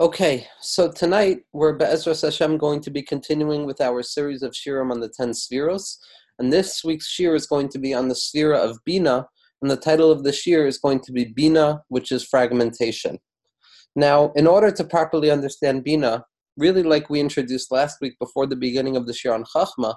Okay, so tonight we're Be'ezras Hashem going to be continuing with our series of Shirim on the ten spheros, and this week's Shir is going to be on the sphere of Bina, and the title of the Shir is going to be Bina, which is fragmentation. Now, in order to properly understand Bina, really like we introduced last week before the beginning of the Shir on Chachma,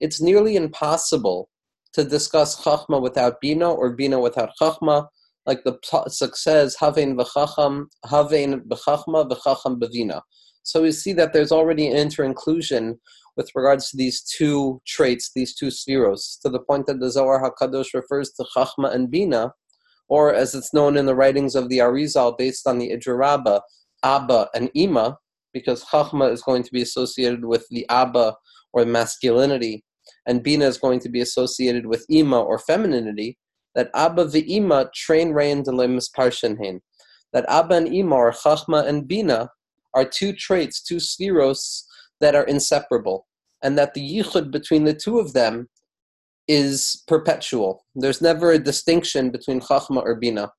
it's nearly impossible to discuss Chachma without Bina or Bina without Chachma, like the pasuk says, "Havein v'chacham, havein b'chachma, v'chacham b'vina." So we see that there's already an inter-inclusion with regards to these two traits, these two spheros, to the point that the Zohar Hakadosh refers to chachma and bina, or as it's known in the writings of the Arizal, based on the Idra Rabba, Abba and Ima, because chachma is going to be associated with the Abba or masculinity, and bina is going to be associated with Ima or femininity that Abba v'Ima train rein delemis parshenhen. That Abba and Ima, or Chachma and Bina, are two traits, two spheros that are inseparable, and that the yichud between the two of them is perpetual. There's never a distinction between Chachma or Bina.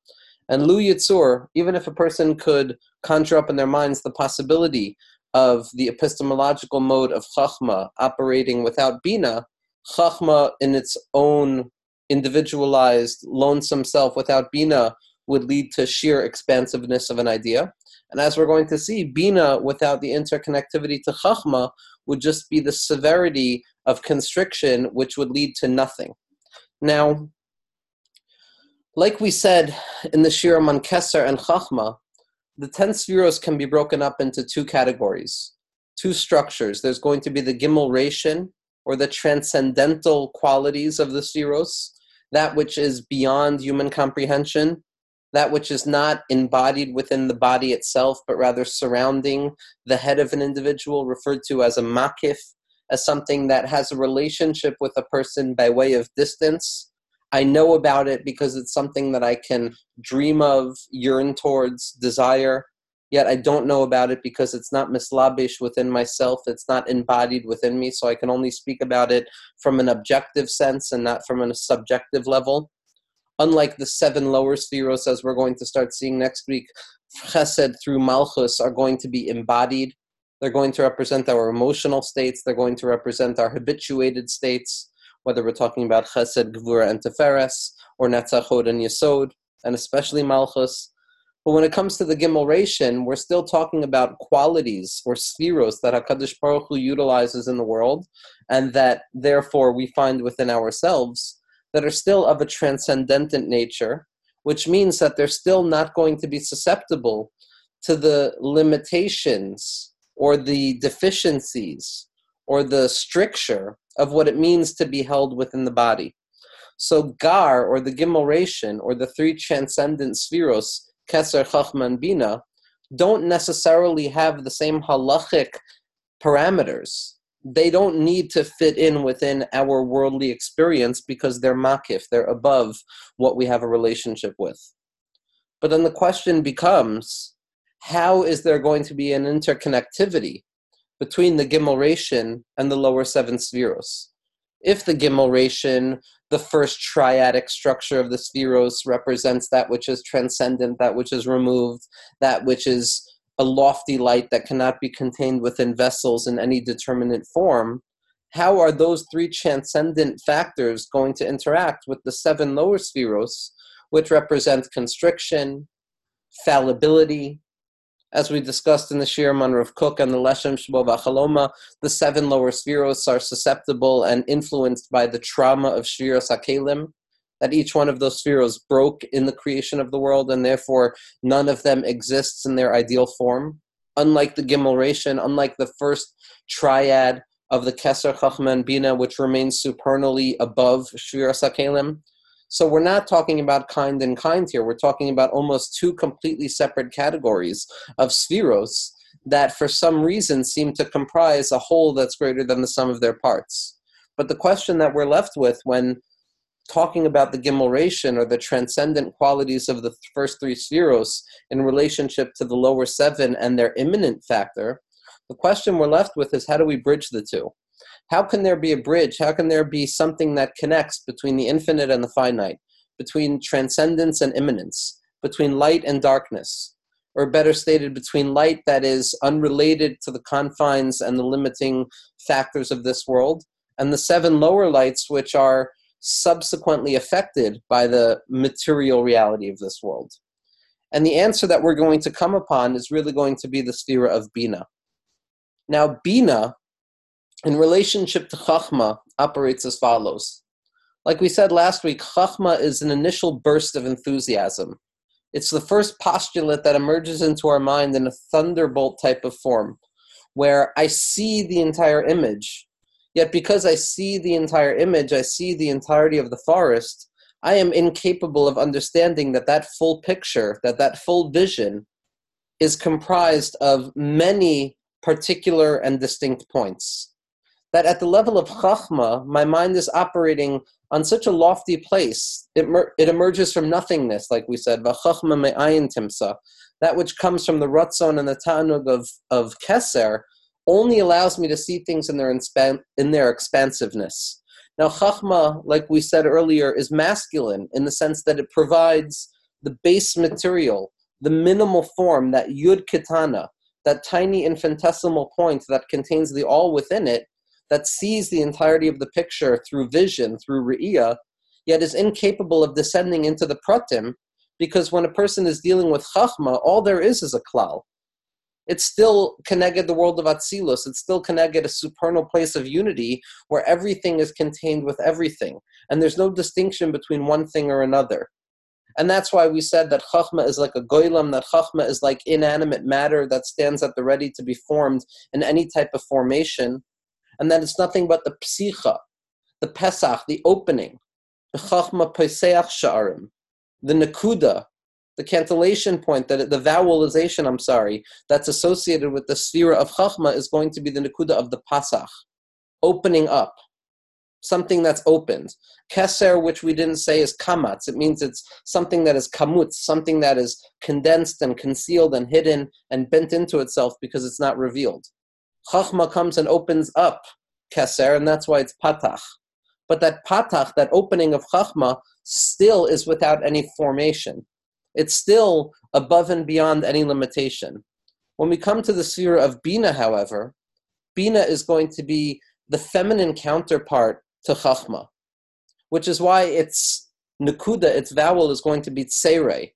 And Lu Yitzur, even if a person could conjure up in their minds the possibility of the epistemological mode of Chachma operating without Bina, Chachma in its own individualized, lonesome self without Bina would lead to sheer expansiveness of an idea. And as we're going to see, Bina without the interconnectivity to Chachma would just be the severity of constriction, which would lead to nothing. Now, like we said in the Shir on Keser and Chachma, the ten spheros can be broken up into two categories, two structures. There's going to be the Gimel Ration, or the transcendental qualities of the spheros, that which is beyond human comprehension, that which is not embodied within the body itself, but rather surrounding the head of an individual, referred to as a makif, as something that has a relationship with a person by way of distance. I know about it because it's something that I can dream of, yearn towards, desire, yet I don't know about it because it's not mislabish within myself, it's not embodied within me, so I can only speak about it from an objective sense and not from a subjective level. Unlike the seven lower spheros, as we're going to start seeing next week, chesed through malchus are going to be embodied. They're going to represent our emotional states, they're going to represent our habituated states, whether we're talking about chesed, gvura, and teferes, or netzachot and yesod, and especially malchus but when it comes to the Gimel Ration, we're still talking about qualities or spheros that HaKadosh Baruch Hu utilizes in the world, and that therefore we find within ourselves that are still of a transcendent nature, which means that they're still not going to be susceptible to the limitations or the deficiencies or the stricture of what it means to be held within the body. So Gar, or the Gimel Ration, or the three transcendent spheros, Keser, Chachma, and Bina, don't necessarily have the same halachic parameters. They don't need to fit in within our worldly experience because they're makif, they're above what we have a relationship with. But then the question becomes how is there going to be an interconnectivity between the Gimel Ration and the lower seven spheros? If the Gimel Ration the first triadic structure of the spheros represents that which is transcendent, that which is removed, that which is a lofty light that cannot be contained within vessels in any determinate form. How are those three transcendent factors going to interact with the seven lower spheros, which represent constriction, fallibility, as we discussed in the Shir of Kook and the Leshem Shevo V'Achlama, the seven lower spheros are susceptible and influenced by the trauma of Shviros HaKelim, that each one of those spheros broke in the creation of the world, and therefore none of them exists in their ideal form. Unlike the Gimel Ration, unlike the first triad of the Keser Chachma and Bina, which remains supernally above Shviros HaKelim, so we're not talking about kind and kind here. We're talking about almost two completely separate categories of spheros that for some reason seem to comprise a whole that's greater than the sum of their parts. But the question that we're left with when talking about the gimelration or the transcendent qualities of the first three spheros in relationship to the lower seven and their immanent factor, the question we're left with is how do we bridge the two? How can there be a bridge? How can there be something that connects between the infinite and the finite, between transcendence and immanence, between light and darkness? or better stated, between light that is unrelated to the confines and the limiting factors of this world, and the seven lower lights, which are subsequently affected by the material reality of this world. And the answer that we're going to come upon is really going to be the sphera of Bina. Now, Bina, in relationship to Chachma, operates as follows. Like we said last week, Chachma is an initial burst of enthusiasm. It's the first postulate that emerges into our mind in a thunderbolt type of form, where I see the entire image. Yet, because I see the entire image, I see the entirety of the forest, I am incapable of understanding that that full picture, that that full vision, is comprised of many particular and distinct points. That at the level of chachma, my mind is operating on such a lofty place. It, mer- it emerges from nothingness, like we said, v'chachma me'ayin timsa. That which comes from the ratzon and the tanug of, of keser only allows me to see things in their, inspan- in their expansiveness. Now, Chachma, like we said earlier, is masculine in the sense that it provides the base material, the minimal form, that Yud Kitana, that tiny infinitesimal point that contains the all within it, that sees the entirety of the picture through vision, through Re'iyah, yet is incapable of descending into the Pratim, because when a person is dealing with Chachma, all there is is a klal it's still connected the world of Atzilus. It's still connected a supernal place of unity where everything is contained with everything. And there's no distinction between one thing or another. And that's why we said that Chachma is like a goylam, that Chachma is like inanimate matter that stands at the ready to be formed in any type of formation. And that it's nothing but the psicha, the pesach, the opening, the Chachma Peseach Sha'arim, the Nakuda, the cantillation point, that the vowelization, I'm sorry, that's associated with the sphere of Chachma is going to be the Nakuda of the Pasach, opening up, something that's opened. Keser, which we didn't say is kamatz, it means it's something that is kamutz, something that is condensed and concealed and hidden and bent into itself because it's not revealed. Chachma comes and opens up Keser, and that's why it's patach. But that patach, that opening of Chachma, still is without any formation it's still above and beyond any limitation. When we come to the sphere of Bina, however, Bina is going to be the feminine counterpart to Chachma, which is why its Nakuda, its vowel, is going to be Tsere.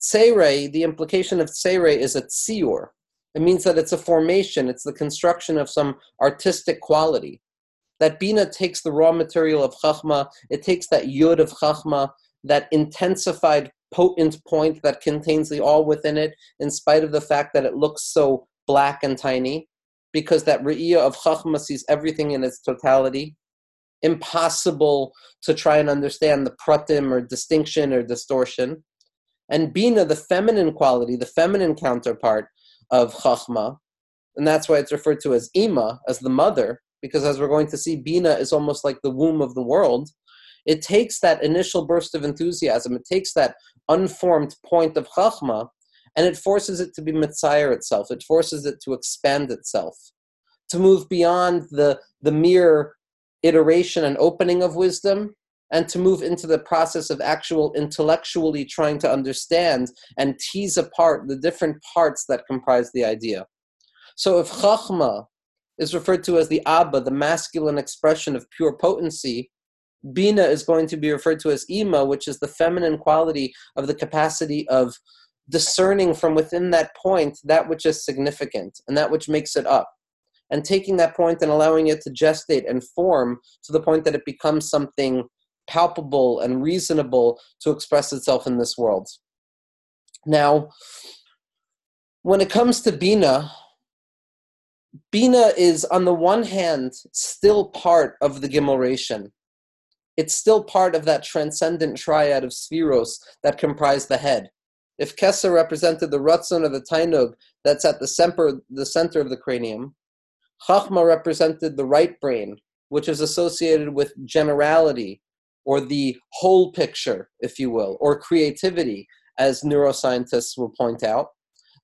Tsere, the implication of Tsere is a Tsiur. It means that it's a formation, it's the construction of some artistic quality. That Bina takes the raw material of Chachma, it takes that Yud of Chachma, that intensified potent point that contains the all within it, in spite of the fact that it looks so black and tiny, because that Re'iyah of Chachma sees everything in its totality. Impossible to try and understand the pratim or distinction or distortion. And Bina, the feminine quality, the feminine counterpart of Chachma, and that's why it's referred to as Ima, as the mother, because as we're going to see, Bina is almost like the womb of the world. It takes that initial burst of enthusiasm, it takes that unformed point of Chachma, and it forces it to be Mitzayir itself. It forces it to expand itself, to move beyond the, the mere iteration and opening of wisdom, and to move into the process of actual intellectually trying to understand and tease apart the different parts that comprise the idea. So if Chachma is referred to as the Abba, the masculine expression of pure potency, Bina is going to be referred to as Ima, which is the feminine quality of the capacity of discerning from within that point that which is significant and that which makes it up. And taking that point and allowing it to gestate and form to the point that it becomes something palpable and reasonable to express itself in this world. Now, when it comes to Bina, Bina is, on the one hand, still part of the Gimel it's still part of that transcendent triad of spheros that comprise the head. If Keser represented the Ratzon or the Tainug that's at the center, the center of the cranium, Chachma represented the right brain, which is associated with generality or the whole picture, if you will, or creativity, as neuroscientists will point out.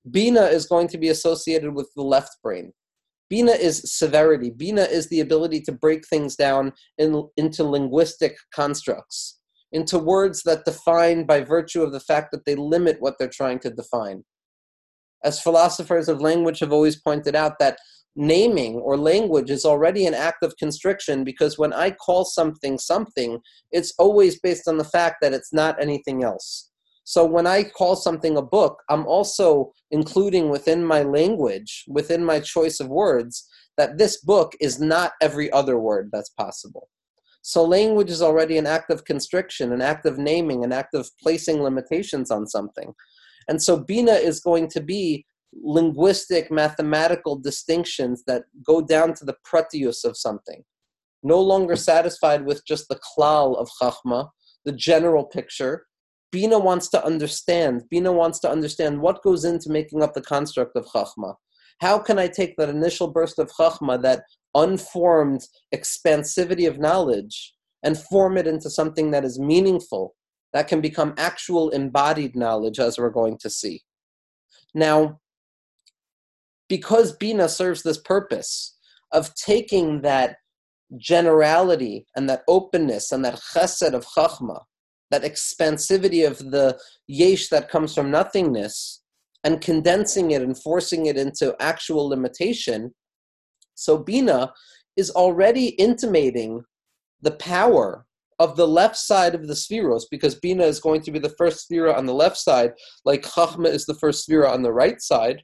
Bina is going to be associated with the left brain, Bina is severity. Bina is the ability to break things down in, into linguistic constructs, into words that define by virtue of the fact that they limit what they're trying to define. as philosophers of language have always pointed out, that naming or language is already an act of constriction because when I call something something, it's always based on the fact that it's not anything else. So when I call something a book, I'm also including within my language, within my choice of words, that this book is not every other word that's possible. So language is already an act of constriction, an act of naming, an act of placing limitations on something. And so Bina is going to be linguistic, mathematical distinctions that go down to the pratius of something. No longer satisfied with just the klal of chachma, the general picture. Bina wants to understand. Bina wants to understand what goes into making up the construct of chachma. How can I take that initial burst of chachma, that unformed expansivity of knowledge, and form it into something that is meaningful, that can become actual embodied knowledge, as we're going to see. Now, because Bina serves this purpose of taking that generality and that openness and that chesed of chachma, that expansivity of the yesh that comes from nothingness, and condensing it and forcing it into actual limitation. So Bina is already intimating the power of the left side of the spheros, because Bina is going to be the first sphera on the left side, like Chachma is the first sphera on the right side.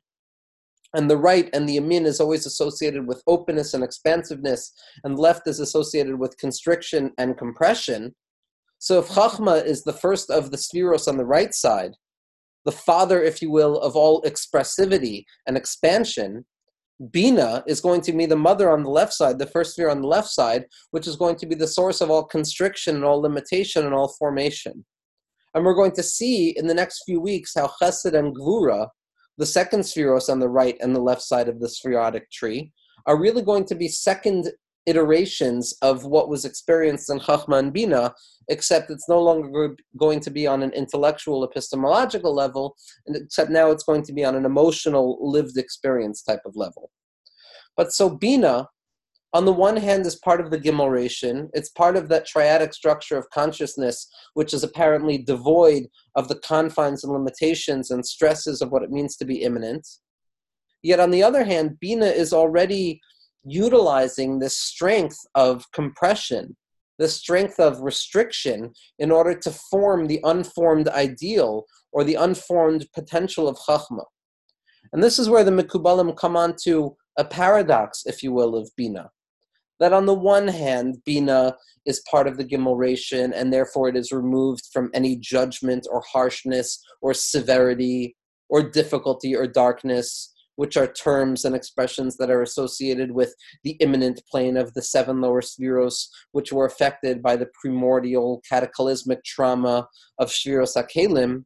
And the right and the Amin is always associated with openness and expansiveness, and left is associated with constriction and compression. So if Chachma is the first of the spheros on the right side, the father, if you will, of all expressivity and expansion, Bina is going to be the mother on the left side, the first sphere on the left side, which is going to be the source of all constriction and all limitation and all formation. And we're going to see in the next few weeks how Chesed and Gvura, the second spheros on the right and the left side of the spherotic tree, are really going to be second iterations of what was experienced in Chachma and Bina, except it's no longer going to be on an intellectual epistemological level, except now it's going to be on an emotional lived experience type of level. But so Bina, on the one hand, is part of the Gimel It's part of that triadic structure of consciousness, which is apparently devoid of the confines and limitations and stresses of what it means to be immanent. Yet on the other hand, Bina is already utilizing this strength of compression, the strength of restriction, in order to form the unformed ideal or the unformed potential of Chachma. And this is where the Mikubalim come on to a paradox, if you will, of Bina. That on the one hand, Bina is part of the Gimel and therefore it is removed from any judgment or harshness or severity or difficulty or darkness which are terms and expressions that are associated with the immanent plane of the seven lower spheros, which were affected by the primordial cataclysmic trauma of Shviros HaKelim.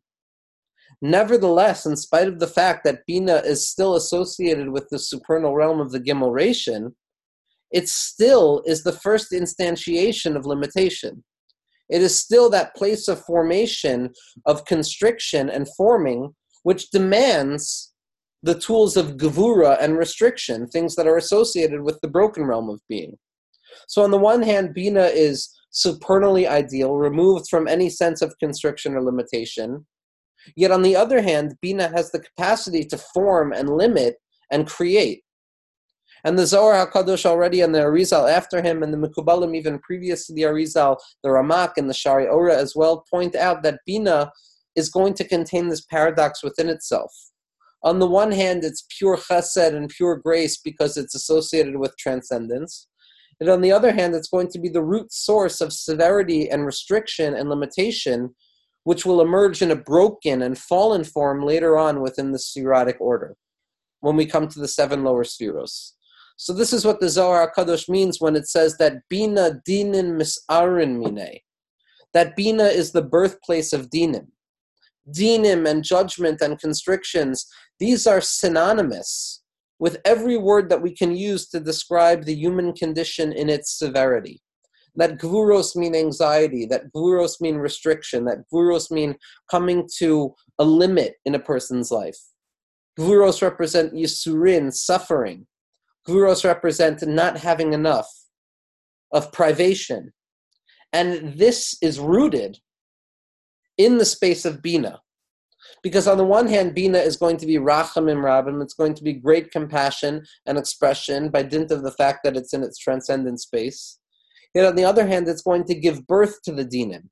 Nevertheless, in spite of the fact that Bina is still associated with the supernal realm of the Gimel it still is the first instantiation of limitation. It is still that place of formation, of constriction and forming, which demands the tools of gevura and restriction, things that are associated with the broken realm of being. So, on the one hand, Bina is supernally ideal, removed from any sense of constriction or limitation. Yet, on the other hand, Bina has the capacity to form and limit and create. And the Zohar HaKadosh already and the Arizal after him, and the Mekubalim even previous to the Arizal, the Ramak and the Sha'arei Orah as well, point out that Bina is going to contain this paradox within itself on the one hand, it's pure chesed and pure grace because it's associated with transcendence. And on the other hand, it's going to be the root source of severity and restriction and limitation, which will emerge in a broken and fallen form later on within the spherotic order when we come to the seven lower spheros. So this is what the Zohar Kadosh means when it says that Bina dinin misarin mine. That Bina is the birthplace of dinim. Dinim and judgment and constrictions these are synonymous with every word that we can use to describe the human condition in its severity. That gvuros mean anxiety, that gvuros mean restriction, that gvuros mean coming to a limit in a person's life. Gvuros represent yisurin, suffering. Gvuros represent not having enough, of privation. And this is rooted in the space of Bina Because on the one hand, Bina is going to be Rachamim Rabim, it's going to be great compassion and expression by dint of the fact that it's in its transcendent space. Yet on the other hand, it's going to give birth to the Dinim.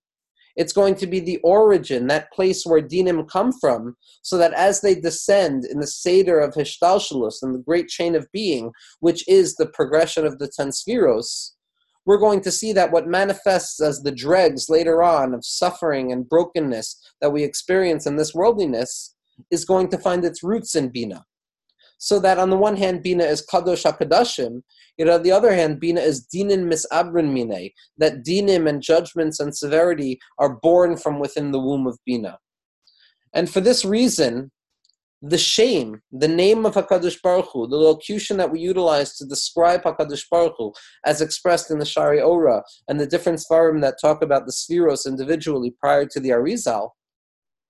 It's going to be the origin, that place where Dinim come from, so that as they descend in the Seder of Hishtalshalus and the great chain of being, which is the progression of the Ten Spheros, we're going to see that what manifests as the dregs later on of suffering and brokenness that we experience in this worldliness is going to find its roots in Bina. So that on the one hand, Bina is Kadosh HaKadoshim, yet on the other hand, Bina is Dinin Misabrin Mine, that dinim and judgments and severity are born from within the womb of Bina. And for this reason, the shame, the name of Hakadosh Baruch Hu, the locution that we utilize to describe Hakadosh Baruch Hu, as expressed in the Sha'arei Orah and the different svarim that talk about the spheros individually prior to the Arizal,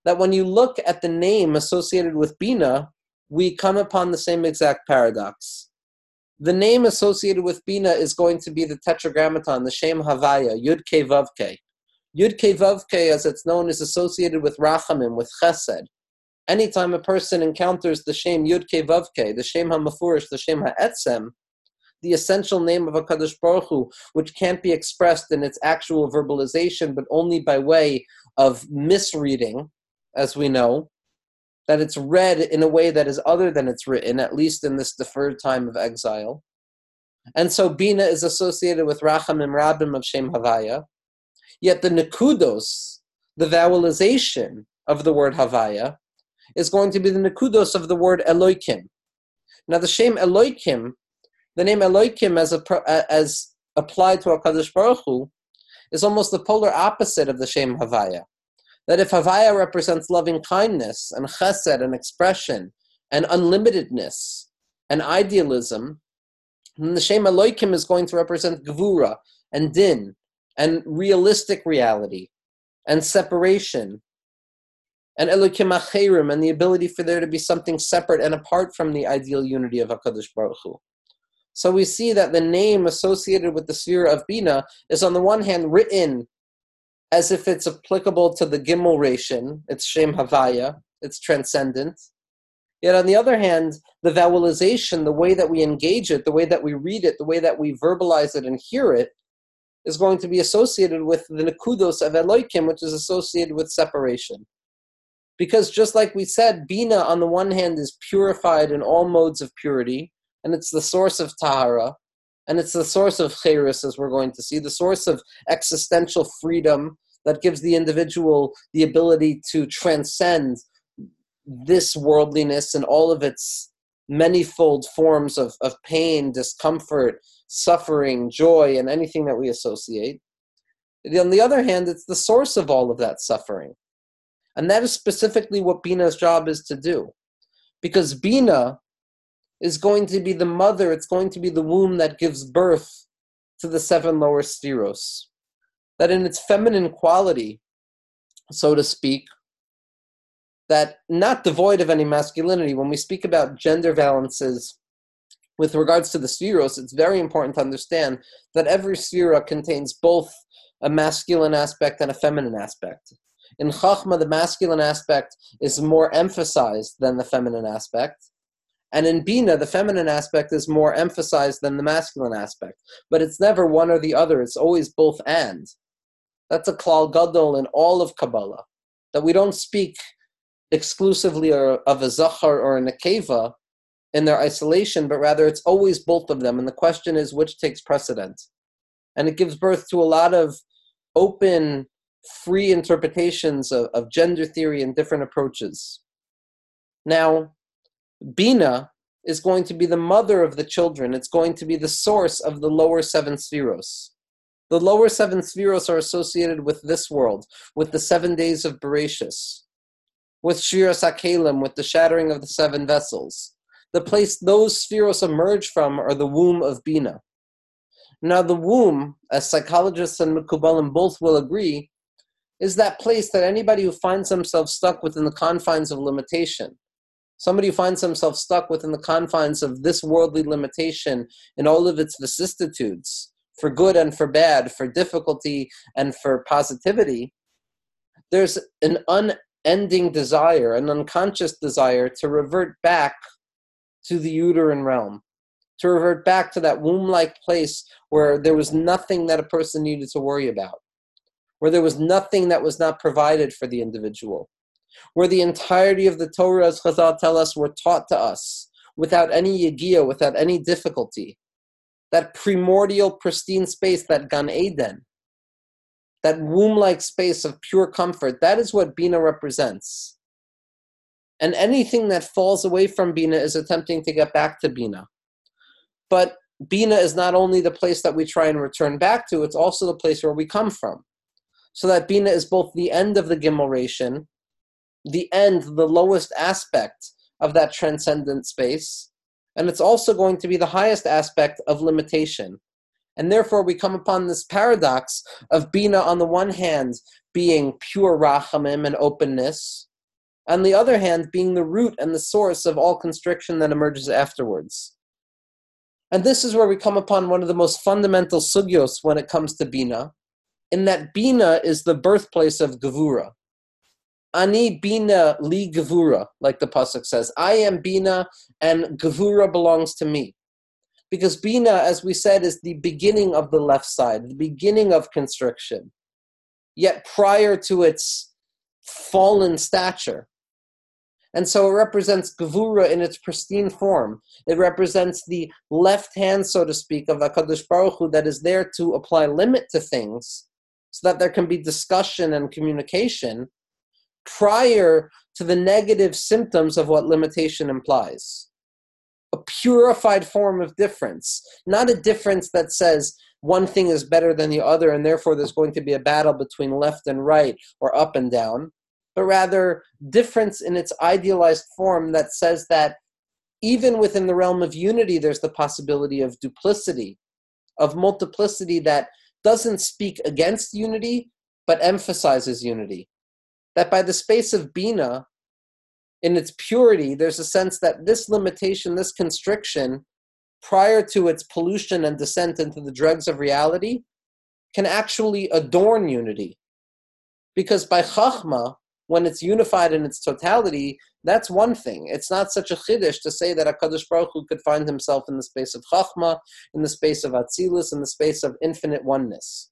that when you look at the name associated with Bina, we come upon the same exact paradox. The name associated with Bina is going to be the Tetragrammaton, the Shem Havaya, Yud Ke Vav Ke. Yud Ke Vav Ke, as it's known, is associated with Rachamim, with Chesed anytime a person encounters the Shem Yudke Vavke, the Shem HaMeforash, the Shem HaEtzem, the essential name of a Kadosh Baruch Hu, which can't be expressed in its actual verbalization, but only by way of misreading, as we know, that it's read in a way that is other than it's written, at least in this deferred time of exile. And so Bina is associated with Rachamim Rabim of Shem Havaya. Yet the Nekudos, the vowelization of the word Havaya, is going to be the nekudos of the word Eloikim. Now, the shame Eloikim, the name Eloikim as, a, as applied to HaKadosh Baruch Hu, is almost the polar opposite of the shame Havaya. That if Havaya represents loving kindness and chesed and expression and unlimitedness and idealism, then the shame Eloikim is going to represent Gvura and Din and realistic reality and separation and Elokim Acherim, and the ability for there to be something separate and apart from the ideal unity of HaKadosh Baruch Hu. So we see that the name associated with the sphere of Bina is on the one hand written as if it's applicable to the Gimel ration, it's Shem Havaya, it's transcendent. Yet on the other hand, the vowelization, the way that we engage it, the way that we read it, the way that we verbalize it and hear it, is going to be associated with the Nekudos of Elohim, which is associated with separation. Because just like we said, Bina on the one hand is purified in all modes of purity, and it's the source of Tahara, and it's the source of Khairus, as we're going to see, the source of existential freedom that gives the individual the ability to transcend this worldliness and all of its manifold forms of, of pain, discomfort, suffering, joy, and anything that we associate. On the other hand, it's the source of all of that suffering. And that is specifically what Bina's job is to do. Because Bina is going to be the mother, it's going to be the womb that gives birth to the seven lower spheros. That in its feminine quality, so to speak, that not devoid of any masculinity, when we speak about gender balances with regards to the spheros, it's very important to understand that every sphera contains both a masculine aspect and a feminine aspect. In Chachma, the masculine aspect is more emphasized than the feminine aspect. And in Bina, the feminine aspect is more emphasized than the masculine aspect. But it's never one or the other, it's always both and. That's a klal gadol in all of Kabbalah. That we don't speak exclusively of a zachar or a nekeva in their isolation, but rather it's always both of them. And the question is which takes precedence. And it gives birth to a lot of open free interpretations of, of gender theory and different approaches. Now, Bina is going to be the mother of the children. It's going to be the source of the lower seven spheros. The lower seven spheros are associated with this world, with the seven days of Bereshis, with Shviros HaKelim, with the shattering of the seven vessels. The place those spheros emerge from are the womb of Bina. Now, the womb, as psychologists and Mekubalim both will agree, is that place that anybody who finds themselves stuck within the confines of limitation, somebody finds himself stuck within the confines of this worldly limitation in all of its vicissitudes, for good and for bad, for difficulty and for positivity, there's an unending desire, an unconscious desire to revert back to the uterine realm, to revert back to that womb like place where there was nothing that a person needed to worry about, where there was nothing that was not provided for the individual, where the entirety of the Torah, as Chazal tell us, were taught to us without any yagiyah, without any difficulty. That primordial, pristine space, that Gan Eden, that womb like space of pure comfort, that is what Bina represents. And anything that falls away from Bina is attempting to get back to Bina. But Bina is not only the place that we try and return back to, it's also the place where we come from. So that Bina is both the end of the Gimel the end, the lowest aspect of that transcendent space, and it's also going to be the highest aspect of limitation. And therefore, we come upon this paradox of Bina, on the one hand, being pure rachamim and openness, on the other hand, being the root and the source of all constriction that emerges afterwards. And this is where we come upon one of the most fundamental sugyos when it comes to Bina, in that Bina is the birthplace of Gevura. Ani Bina li Gevura, like the Pasuk says. I am Bina and Gevura belongs to me. Because Bina, as we said, is the beginning of the left side, the beginning of constriction. Yet prior to its fallen stature, and so it represents Gevura in its pristine form. It represents the left hand, so to speak, of HaKadosh Baruch Hu that is there to apply limit to things so that there can be discussion and communication prior to the negative symptoms of what limitation implies. A purified form of difference, not a difference that says one thing is better than the other and therefore there's going to be a battle between left and right or up and down but rather difference in its idealized form that says that even within the realm of unity, there's the possibility of duplicity, of multiplicity that doesn't speak against unity, but emphasizes unity. That by the space of Bina, in its purity, there's a sense that this limitation, this constriction, prior to its pollution and descent into the dregs of reality, can actually adorn unity. Because by Chachma, when it's unified in its totality, that's one thing. It's not such a chiddush to say that Hakadosh Baruch Hu could find himself in the space of chachma, in the space of atzilus, in the space of infinite oneness.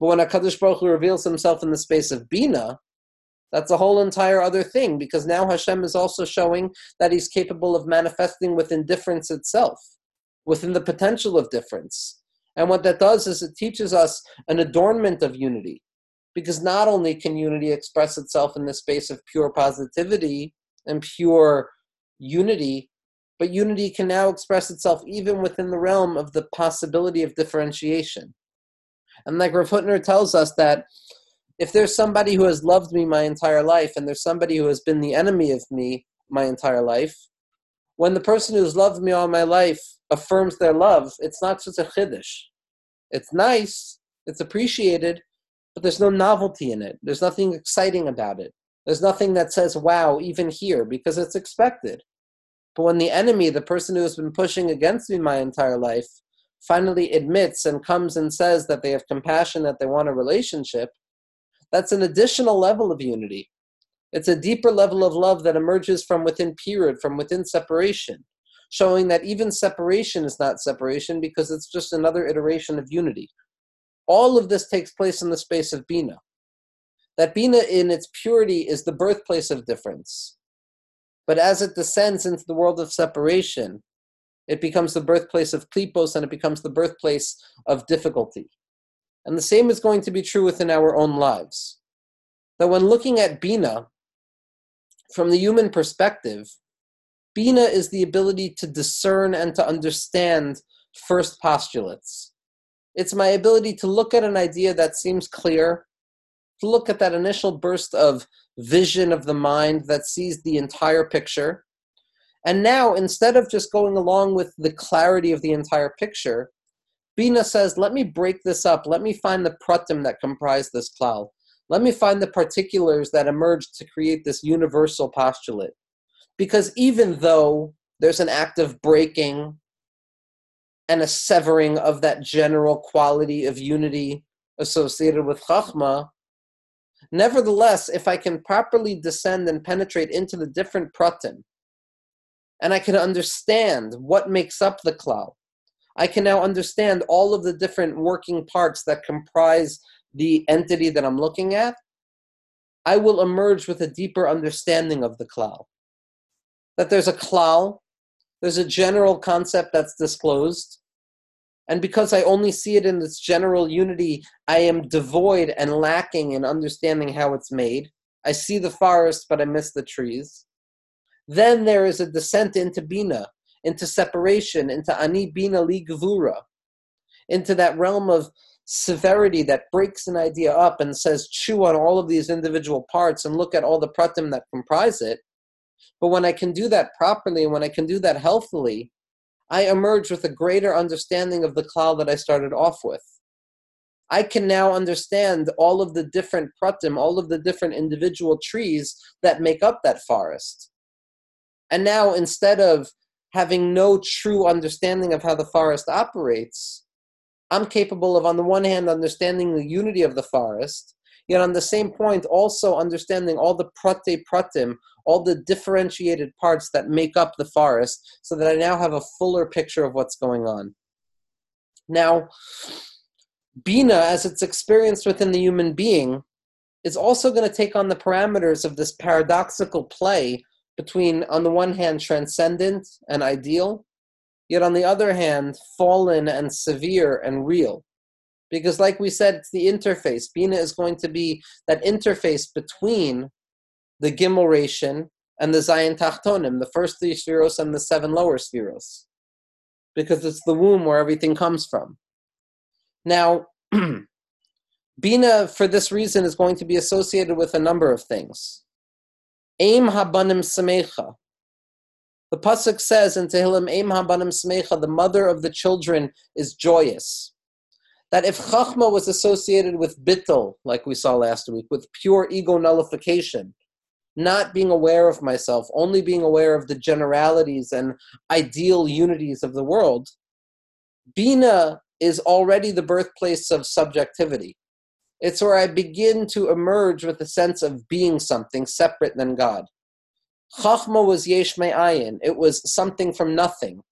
But when Hakadosh Baruch Hu reveals himself in the space of bina, that's a whole entire other thing because now Hashem is also showing that He's capable of manifesting within difference itself, within the potential of difference. And what that does is it teaches us an adornment of unity because not only can unity express itself in the space of pure positivity and pure unity, but unity can now express itself even within the realm of the possibility of differentiation. And like Rav Hutner tells us that if there's somebody who has loved me my entire life and there's somebody who has been the enemy of me my entire life, when the person who's loved me all my life affirms their love, it's not just a chiddush. It's nice, it's appreciated, but there's no novelty in it. There's nothing exciting about it. There's nothing that says, wow, even here, because it's expected. But when the enemy, the person who has been pushing against me my entire life, finally admits and comes and says that they have compassion, that they want a relationship, that's an additional level of unity. It's a deeper level of love that emerges from within period, from within separation, showing that even separation is not separation because it's just another iteration of unity. All of this takes place in the space of Bina. That Bina in its purity is the birthplace of difference. But as it descends into the world of separation, it becomes the birthplace of klipos and it becomes the birthplace of difficulty. And the same is going to be true within our own lives. That when looking at Bina, from the human perspective, Bina is the ability to discern and to understand first postulates. It's my ability to look at an idea that seems clear, to look at that initial burst of vision of the mind that sees the entire picture. And now, instead of just going along with the clarity of the entire picture, Bina says, let me break this up. Let me find the pratim that comprise this cloud. Let me find the particulars that emerge to create this universal postulate. Because even though there's an act of breaking and a severing of that general quality of unity associated with Chachma, Nevertheless, if I can properly descend and penetrate into the different pratim, and I can understand what makes up the klal, I can now understand all of the different working parts that comprise the entity that I'm looking at, I will emerge with a deeper understanding of the klal. That there's a klal, there's a general concept that's disclosed, and because I only see it in its general unity, I am devoid and lacking in understanding how it's made. I see the forest, but I miss the trees. Then there is a descent into Bina, into separation, into Ani Bina Li Gvura, into that realm of severity that breaks an idea up and says, chew on all of these individual parts and look at all the pratim that comprise it. But when I can do that properly and when I can do that healthily, I emerge with a greater understanding of the cloud that I started off with. I can now understand all of the different pratim, all of the different individual trees that make up that forest. And now, instead of having no true understanding of how the forest operates, I'm capable of, on the one hand, understanding the unity of the forest, yet on the same point, also understanding all the prate pratim, all the differentiated parts that make up the forest, so that I now have a fuller picture of what's going on. Now, Bina, as it's experienced within the human being, is also going to take on the parameters of this paradoxical play between, on the one hand, transcendent and ideal, yet on the other hand, fallen and severe and real. Because, like we said, it's the interface. Bina is going to be that interface between the Gimel Rishon and the Zayin Tachtonim, the first three spheros and the seven lower spheros. Because it's the womb where everything comes from. Now, Bina, for this reason, is going to be associated with a number of things. Aim habanim semecha. The pasuk says in Tehillim, Aim habanim semecha, the mother of the children is joyous. That if chachma was associated with bittel, like we saw last week, with pure ego nullification, not being aware of myself, only being aware of the generalities and ideal unities of the world, Bina is already the birthplace of subjectivity. It's where I begin to emerge with a sense of being something separate than God. Chachma was yesh me'ayin. It was something from nothing.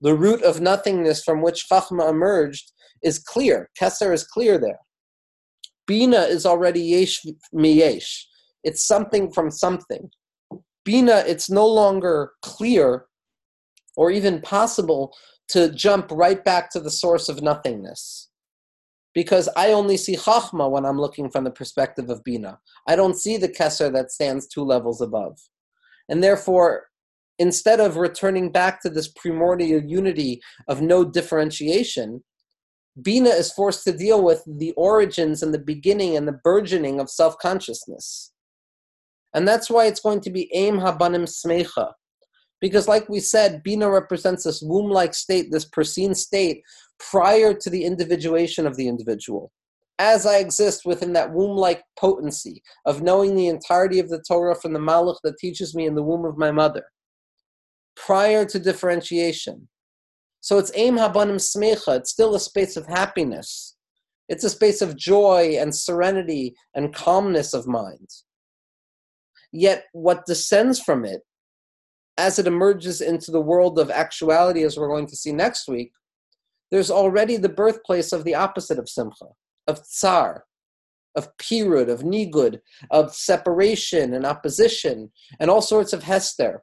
The root of nothingness from which Chachma emerged is clear. Keser is clear there. Bina is already yesh miyesh. It's something from something. Bina, it's no longer clear or even possible to jump right back to the source of nothingness because I only see Chachma when I'm looking from the perspective of Bina. I don't see the Kesser that stands two levels above. And therefore, instead of returning back to this primordial unity of no differentiation, Bina is forced to deal with the origins and the beginning and the burgeoning of self consciousness. And that's why it's going to be Aim Habanim Smecha. Because, like we said, Bina represents this womb like state, this pristine state prior to the individuation of the individual. As I exist within that womb like potency of knowing the entirety of the Torah from the Malach that teaches me in the womb of my mother, prior to differentiation. So it's Aim Habanim Smecha, it's still a space of happiness. It's a space of joy and serenity and calmness of mind. Yet what descends from it, as it emerges into the world of actuality, as we're going to see next week, there's already the birthplace of the opposite of simcha, of tsar, of pirud, of nigud, of separation and opposition, and all sorts of hester.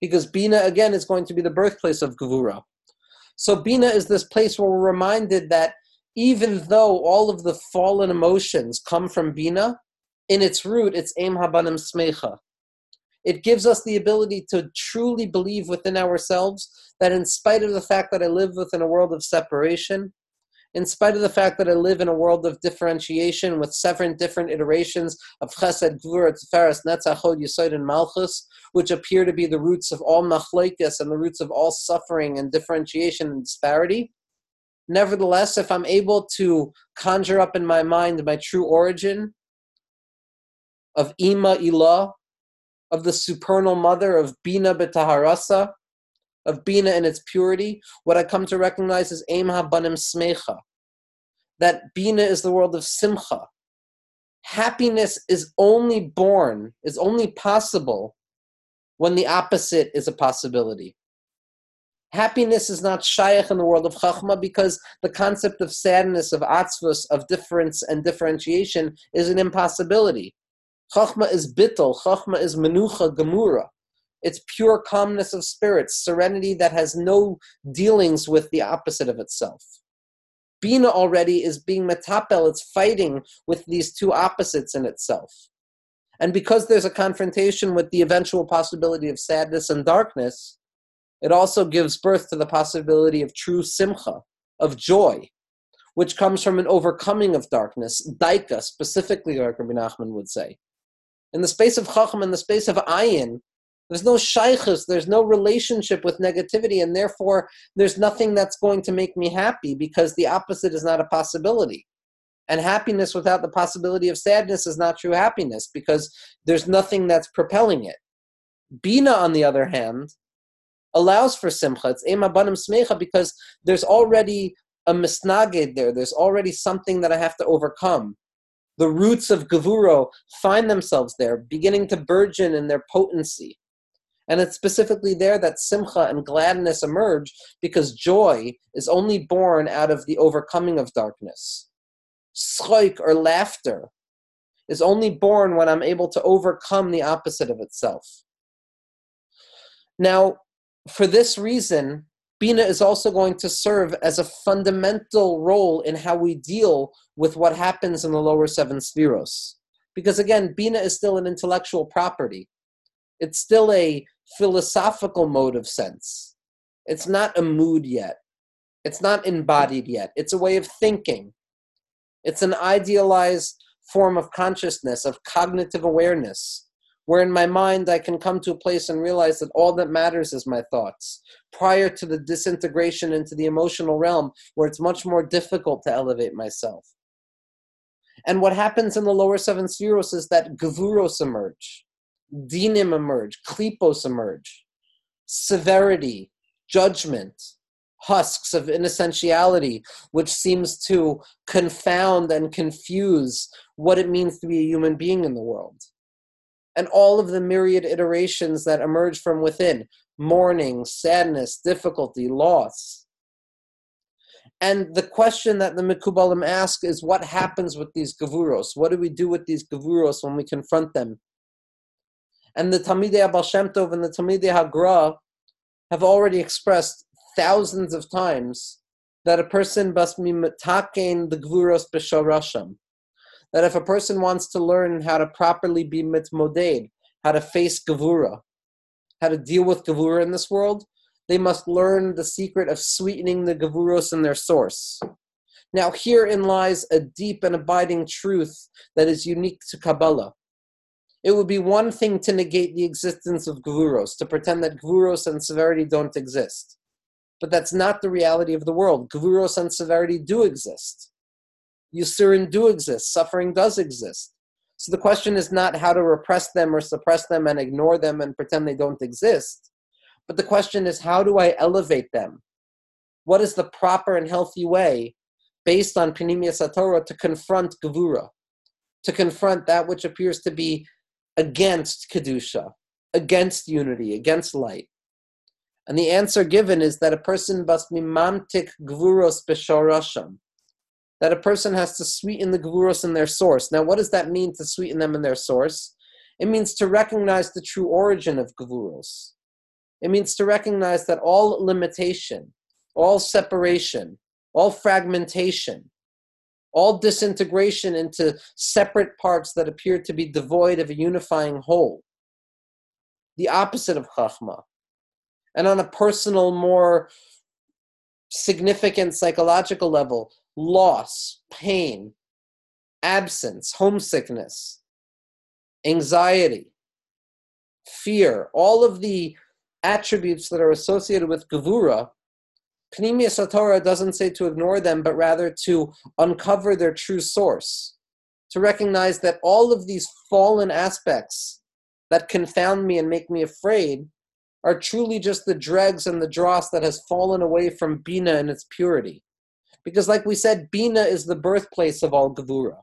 Because Bina, again, is going to be the birthplace of Gevura. So Bina is this place where we're reminded that even though all of the fallen emotions come from Bina, in its root, it's Aim Habanim Smecha. It gives us the ability to truly believe within ourselves that, in spite of the fact that I live within a world of separation, in spite of the fact that I live in a world of differentiation with seven different iterations of Chesed, Gvura, Tiferes, Netzach, Hod, and Malchus, which appear to be the roots of all machlekes and the roots of all suffering and differentiation and disparity. Nevertheless, if I'm able to conjure up in my mind my true origin of Ima Ilah, of the supernal mother of Bina betaharasa, of Bina in its purity, what I come to recognize is Aim Habanim Smecha. That Bina is the world of Simcha, happiness is only born, is only possible when the opposite is a possibility. Happiness is not shaykh in the world of chachma because the concept of sadness, of atzvus, of difference and differentiation is an impossibility. Chachma is bittel, chachma is menucha gemura. It's pure calmness of spirit, serenity that has no dealings with the opposite of itself. Bina already is being metapel, it's fighting with these two opposites in itself. And because there's a confrontation with the eventual possibility of sadness and darkness, it also gives birth to the possibility of true simcha, of joy, which comes from an overcoming of darkness, daika, specifically, like Rabbi Nachman would say. In the space of chacham, in the space of ayin, there's no shaykhus, there's no relationship with negativity, and therefore there's nothing that's going to make me happy because the opposite is not a possibility. And happiness without the possibility of sadness is not true happiness because there's nothing that's propelling it. Bina, on the other hand, allows for simcha. It's ema banim smecha because there's already a misnaged there. There's already something that I have to overcome. The roots of gavuro find themselves there, beginning to burgeon in their potency. And it's specifically there that simcha and gladness emerge because joy is only born out of the overcoming of darkness. Schoik or laughter is only born when I'm able to overcome the opposite of itself. Now, for this reason, Bina is also going to serve as a fundamental role in how we deal with what happens in the lower seven spheros. Because again, Bina is still an intellectual property. It's still a philosophical mode of sense. It's not a mood yet. It's not embodied yet. It's a way of thinking. It's an idealized form of consciousness, of cognitive awareness, where in my mind I can come to a place and realize that all that matters is my thoughts, prior to the disintegration into the emotional realm, where it's much more difficult to elevate myself. And what happens in the lower seven spheros is that gavuros emerge dinim emerge, klipos emerge, severity, judgment, husks of inessentiality, which seems to confound and confuse what it means to be a human being in the world. And all of the myriad iterations that emerge from within mourning, sadness, difficulty, loss. And the question that the Mikubalim ask is what happens with these gavuros? What do we do with these gavuros when we confront them and the Talmidei Abal Tov and the Talmidei Hagra have already expressed thousands of times that a person must be mitakein the gvuros b'shorasham. That if a person wants to learn how to properly be mitmoded, how to face gavura, how to deal with gavura in this world, they must learn the secret of sweetening the gavuros in their source. Now, herein lies a deep and abiding truth that is unique to Kabbalah. It would be one thing to negate the existence of gvuros, to pretend that gvuros and severity don't exist. But that's not the reality of the world. Gvuros and severity do exist. Yisurin do exist. Suffering does exist. So the question is not how to repress them or suppress them and ignore them and pretend they don't exist. But the question is how do I elevate them? What is the proper and healthy way, based on Panimia Satora, to confront Gavura? To confront that which appears to be against Kedusha, against unity, against light? And the answer given is that a person must be mamtik gvuros b'shorasham, that a person has to sweeten the gvuros in their source. Now, what does that mean to sweeten them in their source? It means to recognize the true origin of gvuros. It means to recognize that all limitation, all separation, all fragmentation, all disintegration into separate parts that appear to be devoid of a unifying whole. The opposite of Chachma. And on a personal, more significant psychological level, loss, pain, absence, homesickness, anxiety, fear, all of the attributes that are associated with Gavura Panimia Satora doesn't say to ignore them, but rather to uncover their true source, to recognize that all of these fallen aspects that confound me and make me afraid are truly just the dregs and the dross that has fallen away from Bina and its purity. Because, like we said, Bina is the birthplace of all Gavura.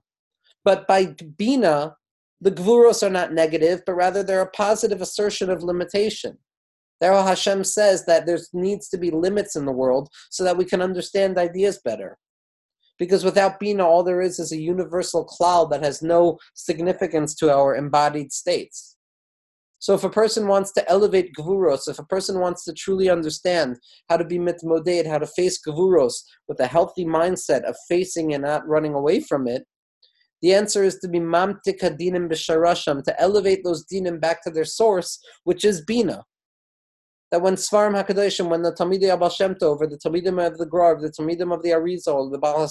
But by Bina, the Gvuros are not negative, but rather they're a positive assertion of limitation. There Hashem says that there needs to be limits in the world so that we can understand ideas better. Because without Bina, all there is is a universal cloud that has no significance to our embodied states. So if a person wants to elevate Gavuros, if a person wants to truly understand how to be mitmoded, how to face Gavuros with a healthy mindset of facing and not running away from it, the answer is to be mamtik dinim b'sharasham, to elevate those dinim back to their source, which is Bina. That when Svarim HaKadoshim, when the Talmidei Abal Shem Tov, or the Talmidim of the Grov, the Talmidim of the Arizal, the Baal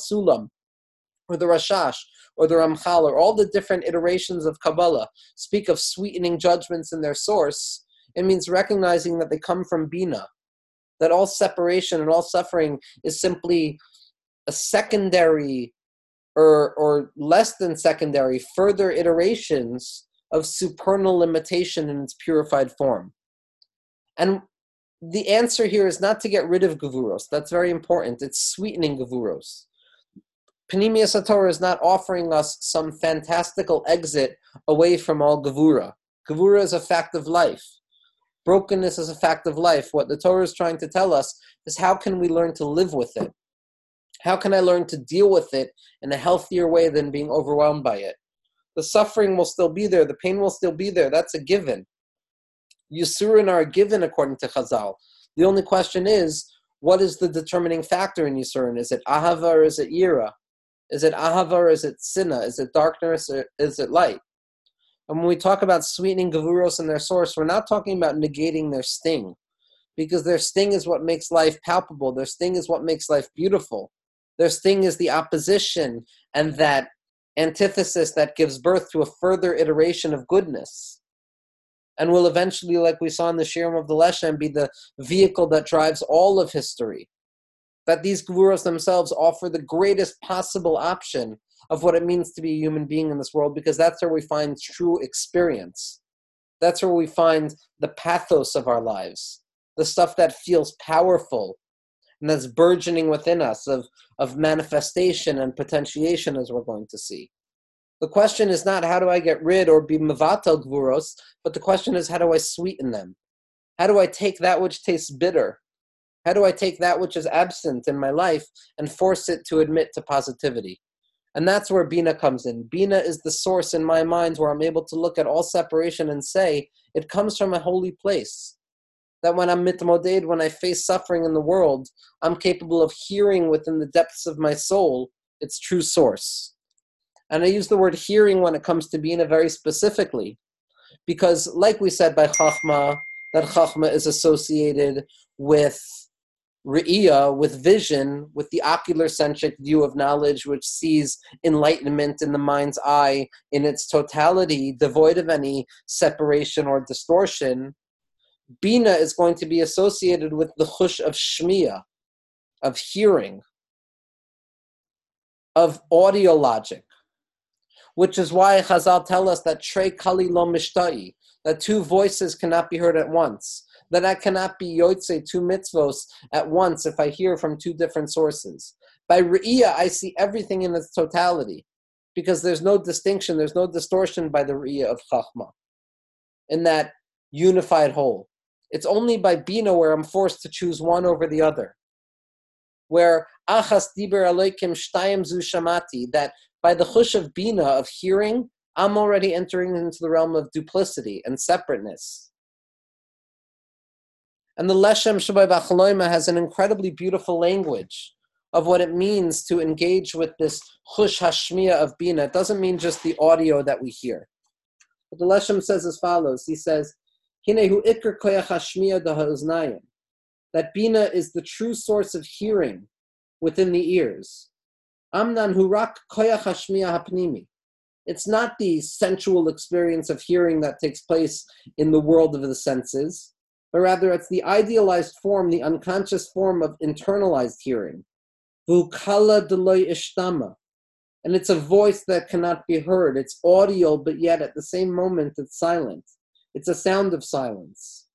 or the Rashash, or the Ramchal, or all the different iterations of Kabbalah speak of sweetening judgments in their source, it means recognizing that they come from Bina, that all separation and all suffering is simply a secondary or, or less than secondary further iterations of supernal limitation in its purified form. And the answer here is not to get rid of gavuros. That's very important. It's sweetening gavuros. Panemius Torah is not offering us some fantastical exit away from all gavura. Gavura is a fact of life. Brokenness is a fact of life. What the Torah is trying to tell us is how can we learn to live with it? How can I learn to deal with it in a healthier way than being overwhelmed by it? The suffering will still be there, the pain will still be there. That's a given. Yisurin are a given according to Chazal. The only question is, what is the determining factor in Yisurin? Is it Ahava or is it Yira? Is it Ahava or is it Sinna? Is it darkness or is it light? And when we talk about sweetening Gavuros and their source, we're not talking about negating their sting. Because their sting is what makes life palpable. Their sting is what makes life beautiful. Their sting is the opposition and that antithesis that gives birth to a further iteration of goodness and will eventually, like we saw in the Shirim of the Leshem, be the vehicle that drives all of history. That these gvuros themselves offer the greatest possible option of what it means to be a human being in this world, because that's where we find true experience. That's where we find the pathos of our lives, the stuff that feels powerful and that's burgeoning within us of, of manifestation and potentiation, as we're going to see. The question is not how do I get rid or be mevatel gvuros, but the question is how do I sweeten them? How do I take that which tastes bitter? How do I take that which is absent in my life and force it to admit to positivity? And that's where Bina comes in. Bina is the source in my mind where I'm able to look at all separation and say, it comes from a holy place. That when I'm mitmoded, when I face suffering in the world, I'm capable of hearing within the depths of my soul its true source. And I use the word hearing when it comes to Bina very specifically, because, like we said by Chachma, that Chachma is associated with Re'iyah, with vision, with the ocular centric view of knowledge, which sees enlightenment in the mind's eye in its totality, devoid of any separation or distortion. Bina is going to be associated with the chush of Shmiya, of hearing, of audio logic which is why Chazal tell us that Trey Kali lo mishtai, that two voices cannot be heard at once, that I cannot be yotze two mitzvos at once if I hear from two different sources. By Re'iyah, I see everything in its totality, because there's no distinction, there's no distortion by the Re'iyah of Chachma, in that unified whole. It's only by Bina where I'm forced to choose one over the other. Where Achas Diber Elokim Shtayim Zu Shamati, that by the chush of bina, of hearing, I'm already entering into the realm of duplicity and separateness. And the Leshem Shevo V'Achlama has an incredibly beautiful language of what it means to engage with this chush hashmiya of bina. It doesn't mean just the audio that we hear. But the Leshem says as follows. He says, Hinehu koyach That bina is the true source of hearing within the ears. Amnan hurak koyach hashmiya hapnimi. It's not the sensual experience of hearing that takes place in the world of the senses, but rather it's the idealized form, the unconscious form of internalized hearing. Vukala deloy ishtama. And it's a voice that cannot be heard. It's audio, but yet at the same moment it's silent. It's a sound of silence.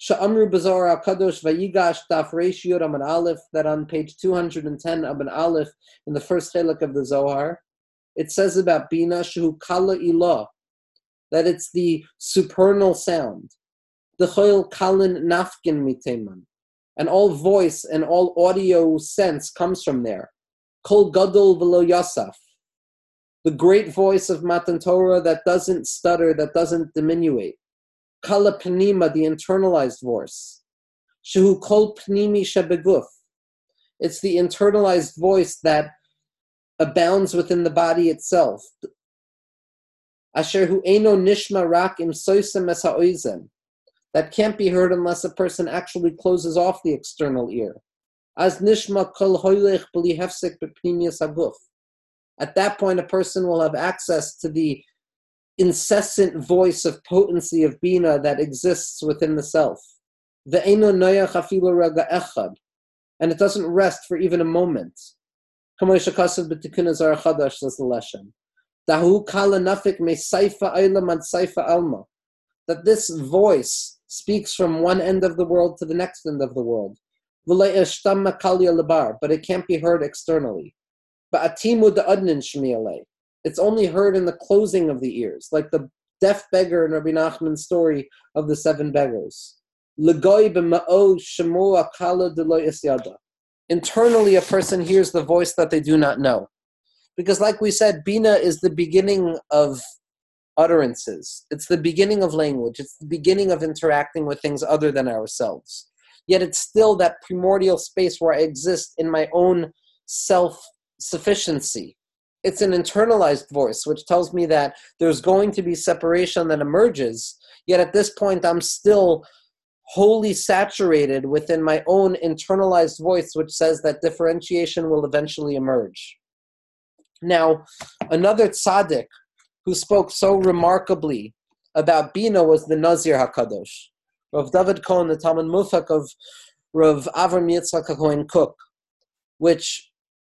Sha'amru Bazar al Kadosh Vayigash Daf Reish Yud Aman Aleph, that on page 210 Aban Aleph, in the first chelik of the Zohar, it says about Bina Shu Kala Ilah, that it's the supernal sound. The Choil Kalin Nafkin Miteman. And all voice and all audio sense comes from there. Kol Gadol Velo Yasaf. The great voice of Matan Torah that doesn't stutter, that doesn't diminuate. Kala Pnima, the internalized voice. Shehu Kol Pnimi Shebeguf. It's the internalized voice that abounds within the body itself. Asher hu eno nishma rak im soisem That can't be heard unless a person actually closes off the external ear. As nishma kol hoylech b'li hefsek aguf. At that point, a person will have access to the incessant voice of potency of bina that exists within the self. Afilu raga echad. And it doesn't rest for even a moment. Says the Leshem. That this voice speaks from one end of the world to the next end of the world. But it can't be heard externally. It's only heard in the closing of the ears, like the deaf beggar in Rabbi Nachman's story of the seven beggars. Internally, a person hears the voice that they do not know. Because, like we said, Bina is the beginning of utterances, it's the beginning of language, it's the beginning of interacting with things other than ourselves. Yet it's still that primordial space where I exist in my own self sufficiency. It's an internalized voice, which tells me that there's going to be separation that emerges. Yet at this point, I'm still wholly saturated within my own internalized voice, which says that differentiation will eventually emerge. Now, another tzaddik who spoke so remarkably about Bina was the Nazir HaKadosh, Rav David Cohen, the Talmud Mufak of Rav Avram Yitzchak Cohen Kook, which,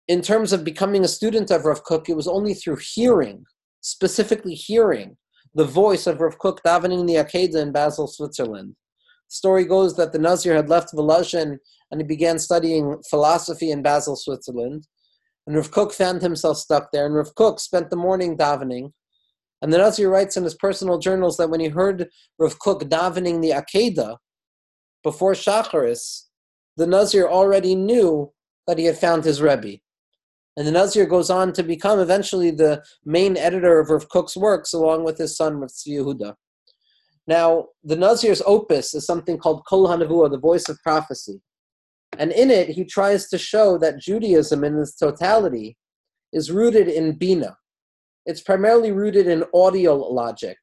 in terms of becoming a student of Rav Kook, it was only through hearing, specifically hearing, the voice of Rav Kook davening the Akedah in Basel, Switzerland story goes that the Nazir had left Volozhin and he began studying philosophy in Basel, Switzerland. And Rav Kook found himself stuck there. And Rav Kook spent the morning davening. And the Nazir writes in his personal journals that when he heard Rav Kook davening the Akedah before Shacharis, the Nazir already knew that he had found his Rebbe. And the Nazir goes on to become eventually the main editor of Rav Kook's works, along with his son Rav Tzvi Yehuda. Now, the Nazir's opus is something called Kol HaNevuah, the voice of prophecy. And in it, he tries to show that Judaism in its totality is rooted in Bina. It's primarily rooted in audio logic,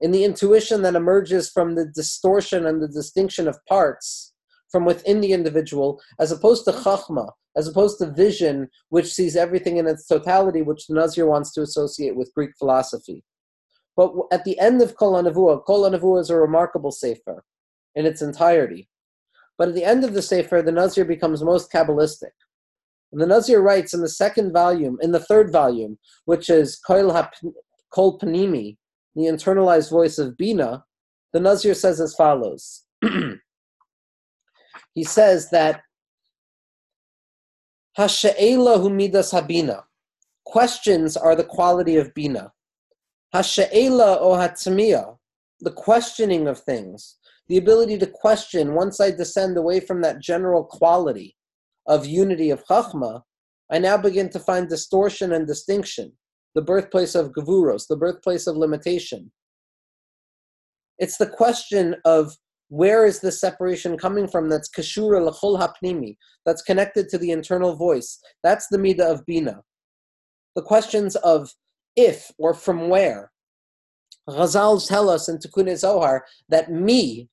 in the intuition that emerges from the distortion and the distinction of parts from within the individual, as opposed to Chachma, as opposed to vision, which sees everything in its totality, which the Nazir wants to associate with Greek philosophy. But at the end of Kol HaNevuah, Kol HaNevuah is a remarkable sefer in its entirety. But at the end of the sefer, the Nazir becomes most Kabbalistic. And the Nazir writes in the second volume, in the third volume, which is Kol, Kol Panimi, the internalized voice of Bina, the Nazir says as follows. he says that Hasha'ela humidas habina. Questions are the quality of Bina. Hasha'ela o the questioning of things, the ability to question once I descend away from that general quality of unity of Chachma, I now begin to find distortion and distinction, the birthplace of Gavuros, the birthplace of limitation. It's the question of where is the separation coming from that's kashura l'chol hapnimi, that's connected to the internal voice. That's the midah of bina. The questions of if or from where. Chazal tell us in Tikkun Zohar that me,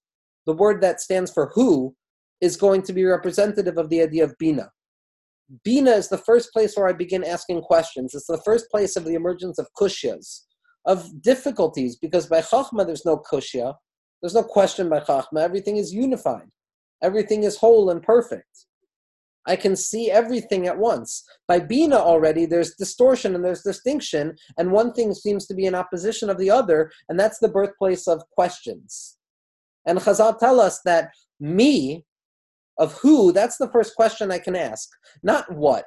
the word that stands for who, is going to be representative of the idea of bina. Bina is the first place where I begin asking questions. It's the first place of the emergence of kushyas, of difficulties, because by chachma there's no kushya, there's no question by chachma. Everything is unified, everything is whole and perfect. I can see everything at once. By Bina already, there's distortion and there's distinction, and one thing seems to be in opposition of the other, and that's the birthplace of questions. And Chazal tell us that me, of who, that's the first question I can ask. Not what.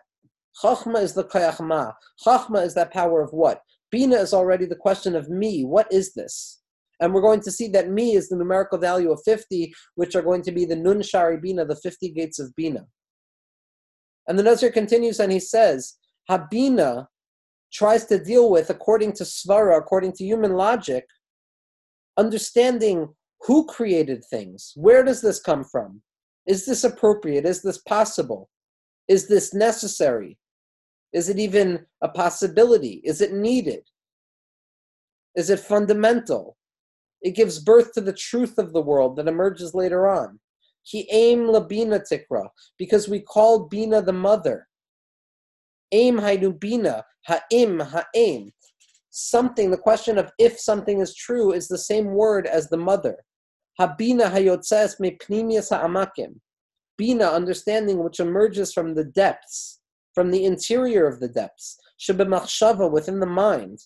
Chachma is the kayachma. Chachma is that power of what? Bina is already the question of me. What is this? And we're going to see that me is the numerical value of 50, which are going to be the nun shari bina, the 50 gates of bina. And the Nazir continues and he says, Habina tries to deal with, according to Svara, according to human logic, understanding who created things. Where does this come from? Is this appropriate? Is this possible? Is this necessary? Is it even a possibility? Is it needed? Is it fundamental? It gives birth to the truth of the world that emerges later on. He aim labina tikra, because we call Bina the mother. Aim hainu bina, ha'im, ha'aim. Something, the question of if something is true is the same word as the mother. Habina hayotzes me ha'amakim. Bina, understanding which emerges from the depths, from the interior of the depths. Shebemachshava, within the mind.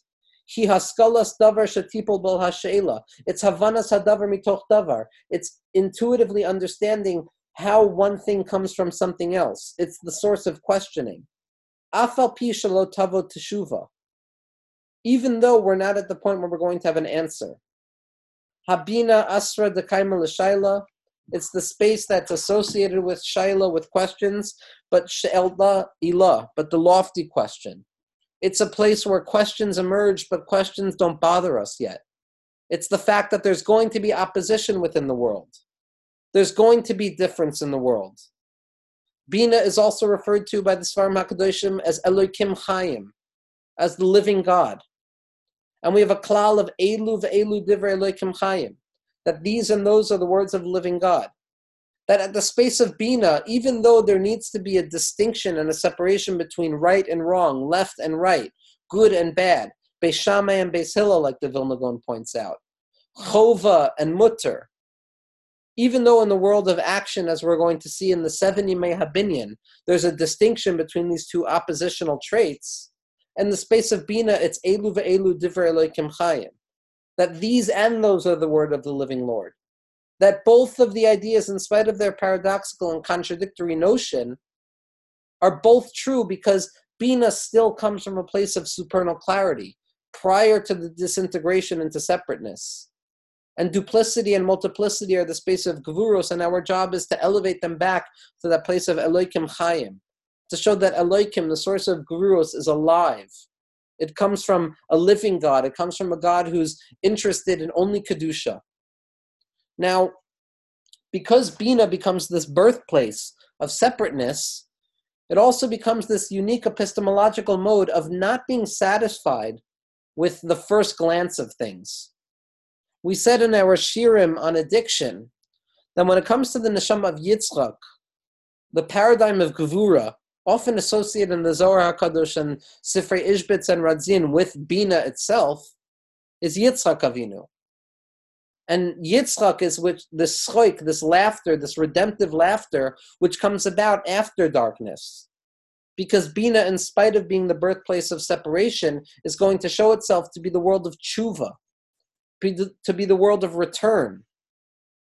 He haskalas davar bal hashela. It's havanas hadavar mitoch davar. It's intuitively understanding how one thing comes from something else. It's the source of questioning. Afal pi teshuva. Even though we're not at the point where we're going to have an answer. Habina asra dekaima l'shaila. It's the space that's associated with shaila, with questions, but she'elda ilah, but the lofty question. It's a place where questions emerge, but questions don't bother us yet. It's the fact that there's going to be opposition within the world. There's going to be difference in the world. Bina is also referred to by the Svarim HaKadoshim as Elohim Chaim, as the living God. And we have a klal of Elu ve'elu divrei Elohim Chaim, that these and those are the words of the living God. That at the space of Bina, even though there needs to be a distinction and a separation between right and wrong, left and right, good and bad, Beis Shammai and Beis like the Vilna Gaon points out, Chova and Mutter, even though in the world of action, as we're going to see in the 70 Mehabinyan, there's a distinction between these two oppositional traits, in the space of Bina, it's Elu ve'elu divrei Elohim chayim. That these and those are the word of the living Lord that both of the ideas, in spite of their paradoxical and contradictory notion, are both true because Bina still comes from a place of supernal clarity prior to the disintegration into separateness. And duplicity and multiplicity are the space of Gvuros, and our job is to elevate them back to that place of Elohim Chayim, to show that Elohim, the source of Gvuros, is alive. It comes from a living God. It comes from a God who's interested in only Kedusha, now, because Bina becomes this birthplace of separateness, it also becomes this unique epistemological mode of not being satisfied with the first glance of things. We said in our shirim on addiction that when it comes to the neshama of Yitzchak, the paradigm of Gevura, often associated in the Zohar HaKadosh and Sifrei Ishbitz and Radzin with Bina itself, is Yitzchak Avinu. And Yitzchak is which this schoik, this laughter, this redemptive laughter, which comes about after darkness. Because Bina, in spite of being the birthplace of separation, is going to show itself to be the world of tshuva, to be the world of return,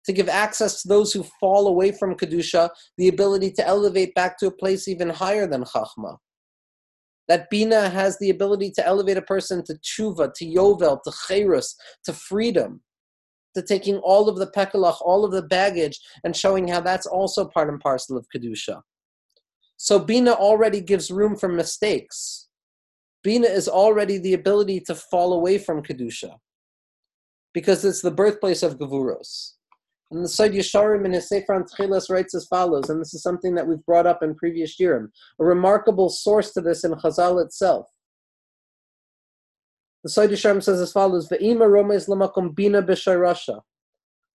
to give access to those who fall away from Kedusha the ability to elevate back to a place even higher than Chachma. That Bina has the ability to elevate a person to tshuva, to yovel, to cherus, to freedom to taking all of the pekalach, all of the baggage, and showing how that's also part and parcel of Kedusha. So Bina already gives room for mistakes. Bina is already the ability to fall away from Kedusha because it's the birthplace of Gavuros. And the Sod Yesharim in his Sefer Antchilas writes as follows, and this is something that we've brought up in previous year. A remarkable source to this in Chazal itself. The Sod Yesharim says as follows: "Ve'ima romes lamakom bina b'shayrasha."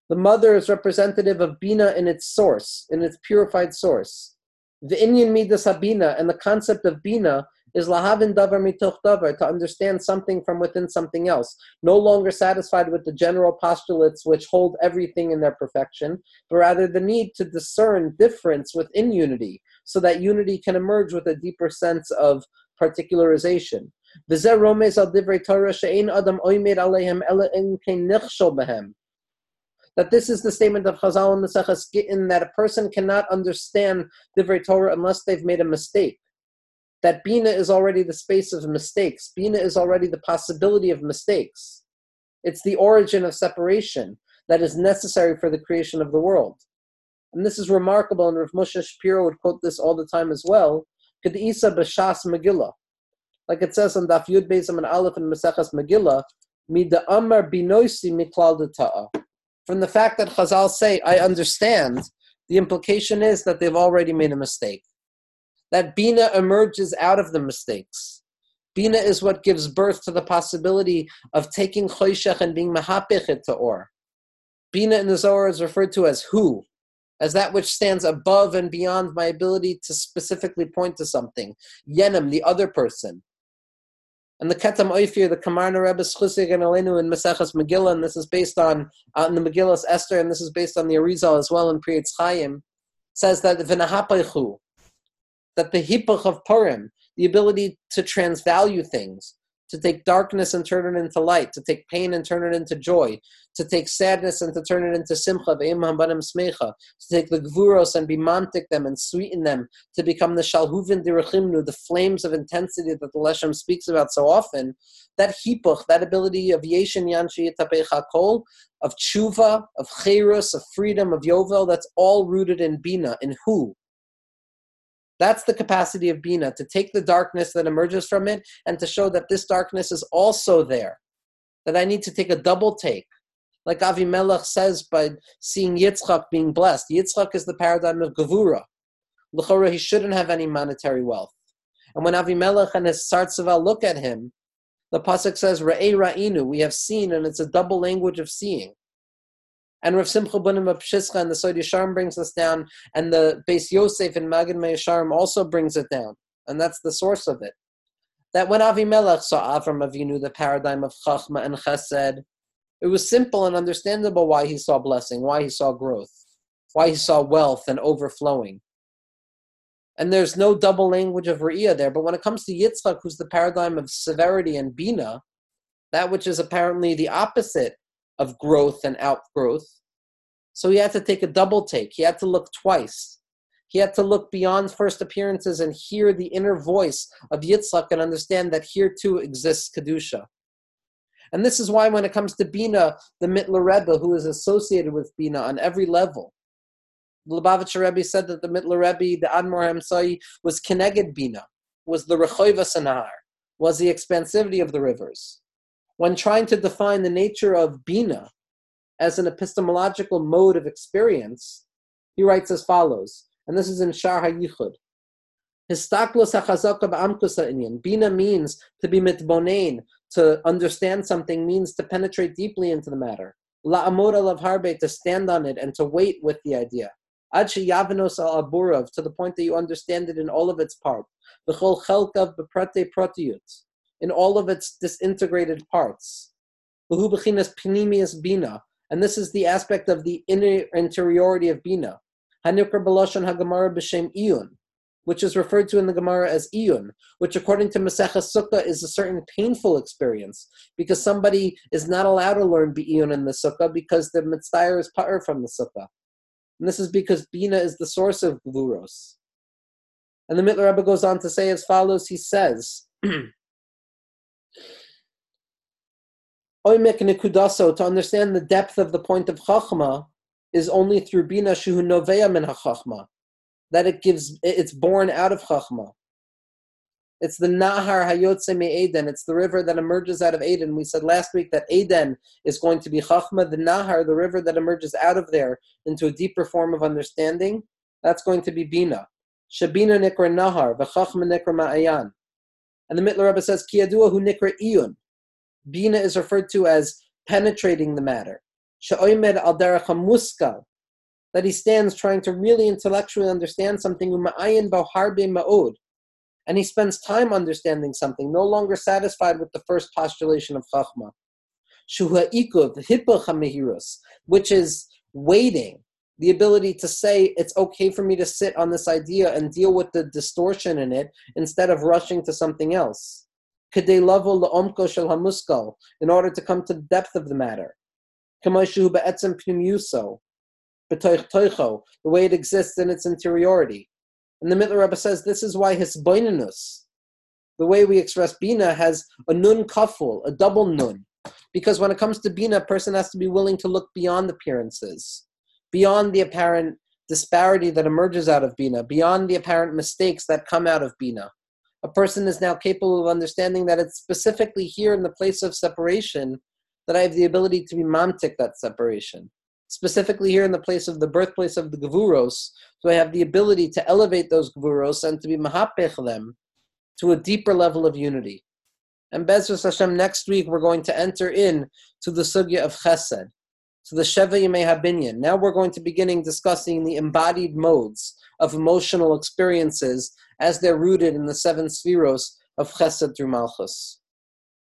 The mother is representative of bina in its source, in its purified source. The Inyan midas habina and the concept of bina is lahavin davar mitoch davar to understand something from within something else. No longer satisfied with the general postulates which hold everything in their perfection, but rather the need to discern difference within unity, so that unity can emerge with a deeper sense of particularization. That this is the statement of Chazal and Maseches Gittin that a person cannot understand Divrei Torah unless they've made a mistake. That Bina is already the space of mistakes. Bina is already the possibility of mistakes. It's the origin of separation that is necessary for the creation of the world. And this is remarkable, and Rav Moshe Shapiro would quote this all the time as well. Kedisa b'shas Megillah. Like it says on Daf Yud Beis and Aleph and Maseches Megillah, Mida Amar Binoisi Miklal From the fact that Chazal say, I understand, the implication is that they've already made a mistake. That Bina emerges out of the mistakes. Bina is what gives birth to the possibility of taking Choshech and being Mahapich to Or. Bina in the Zohar is referred to as who, as that which stands above and beyond my ability to specifically point to something. Yenem, the other person. And the Ketam Oifir, the Kamarna Rebbe Schusig and Elenu in Maseches Megillah, and this is based on uh, in the Megillah's Esther, and this is based on the Arizal as well in Pri Etz Chaim, says that V'nahapaychu, that the Hippach of Purim, the ability to transvalue things, to take darkness and turn it into light, to take pain and turn it into joy, to take sadness and to turn it into simcha, smecha, to take the gvuros and be mantik them and sweeten them, to become the shalhuvin dirachimnu, the flames of intensity that the Leshem speaks about so often, that hipuch, that ability of yeshin yanshi kol, of tshuva, of cherus, of freedom, of yovel, that's all rooted in bina, in who, that's the capacity of Bina, to take the darkness that emerges from it and to show that this darkness is also there. That I need to take a double take. Like Avimelech says by seeing Yitzchak being blessed. Yitzchak is the paradigm of Gavura. L'chora, he shouldn't have any monetary wealth. And when Avimelech and his Sartzaval look at him, the Pasuk says, Ra'ei Ra'inu, we have seen, and it's a double language of seeing. And Rav Simcha of Pshischa and the Sod Yesharim brings this down, and the Beis Yosef in Magid Meisharim also brings it down, and that's the source of it. That when Avimelech saw Avram Avinu, the paradigm of Chachma and Chesed, it was simple and understandable why he saw blessing, why he saw growth, why he saw wealth and overflowing. And there's no double language of Ra'iyah there. But when it comes to Yitzchak, who's the paradigm of severity and Bina, that which is apparently the opposite of growth and outgrowth. So he had to take a double take. He had to look twice. He had to look beyond first appearances and hear the inner voice of Yitzhak and understand that here too exists Kedusha. And this is why when it comes to Bina, the Mittler Rebbe, who is associated with Bina on every level, the Lubavitcher Rebbe said that the Mittler Rebbe, the Admor HaEmtzai, was Keneged Bina, was the Rechoiva Sanar, was the expansivity of the rivers when trying to define the nature of Bina as an epistemological mode of experience, he writes as follows, and this is in Sha'ar HaYichud. Bina means to be mitbonain, to understand something means to penetrate deeply into the matter. La'amor alav harbe, to stand on it and to wait with the idea. Ad yavenos al aburav, to the point that you understand it in all of its part. V'chol chelkav beprate protiyut in all of its disintegrated parts. bina, And this is the aspect of the inner interiority of Bina. Which is referred to in the Gemara as iyun, which according to Maseches Sukkah is a certain painful experience because somebody is not allowed to learn iyun in the Sukkah because the mitzvah is pater from the Sukkah. And this is because Bina is the source of Gvuros. And the Mittler Rebbe goes on to say as follows, he says, Oimek nekudaso, to understand the depth of the point of Chachma, is only through Bina Shuhu Noveya Min HaChachma, that it gives, it's born out of Chachma. It's the Nahar Hayotze Me Eden. It's the river that emerges out of Eden. We said last week that Eden is going to be Chachma. The Nahar, the river that emerges out of there into a deeper form of understanding, that's going to be Bina. Shabina Nikra Nahar, V'chachma Nikra Ma'ayan. And the Mittler Rebbe says, Kiyadua Hu Nikra Iyun. Bina is referred to as penetrating the matter. Sha'oimed al muskal, that he stands trying to really intellectually understand something, ma'od, and he spends time understanding something, no longer satisfied with the first postulation of Chachma. Shuha ikuv, hippa which is waiting, the ability to say it's okay for me to sit on this idea and deal with the distortion in it instead of rushing to something else in order to come to the depth of the matter. The way it exists in its interiority. And the Mittler Rebbe says this is why his boinanus, the way we express Bina has a nun kaful, a double nun. Because when it comes to Bina, a person has to be willing to look beyond appearances, beyond the apparent disparity that emerges out of Bina, beyond the apparent mistakes that come out of Bina. A person is now capable of understanding that it's specifically here in the place of separation that I have the ability to be mamtik that separation. Specifically here in the place of the birthplace of the Gavuros, so I have the ability to elevate those Gavuros and to be mahapech them to a deeper level of unity. And Bezras Hashem, next week we're going to enter in to the sugya of Chesed, to the Sheva Yemei Habinyan. Now we're going to beginning discussing the embodied modes of emotional experiences as they're rooted in the seven spheros of Chesed through Malchus.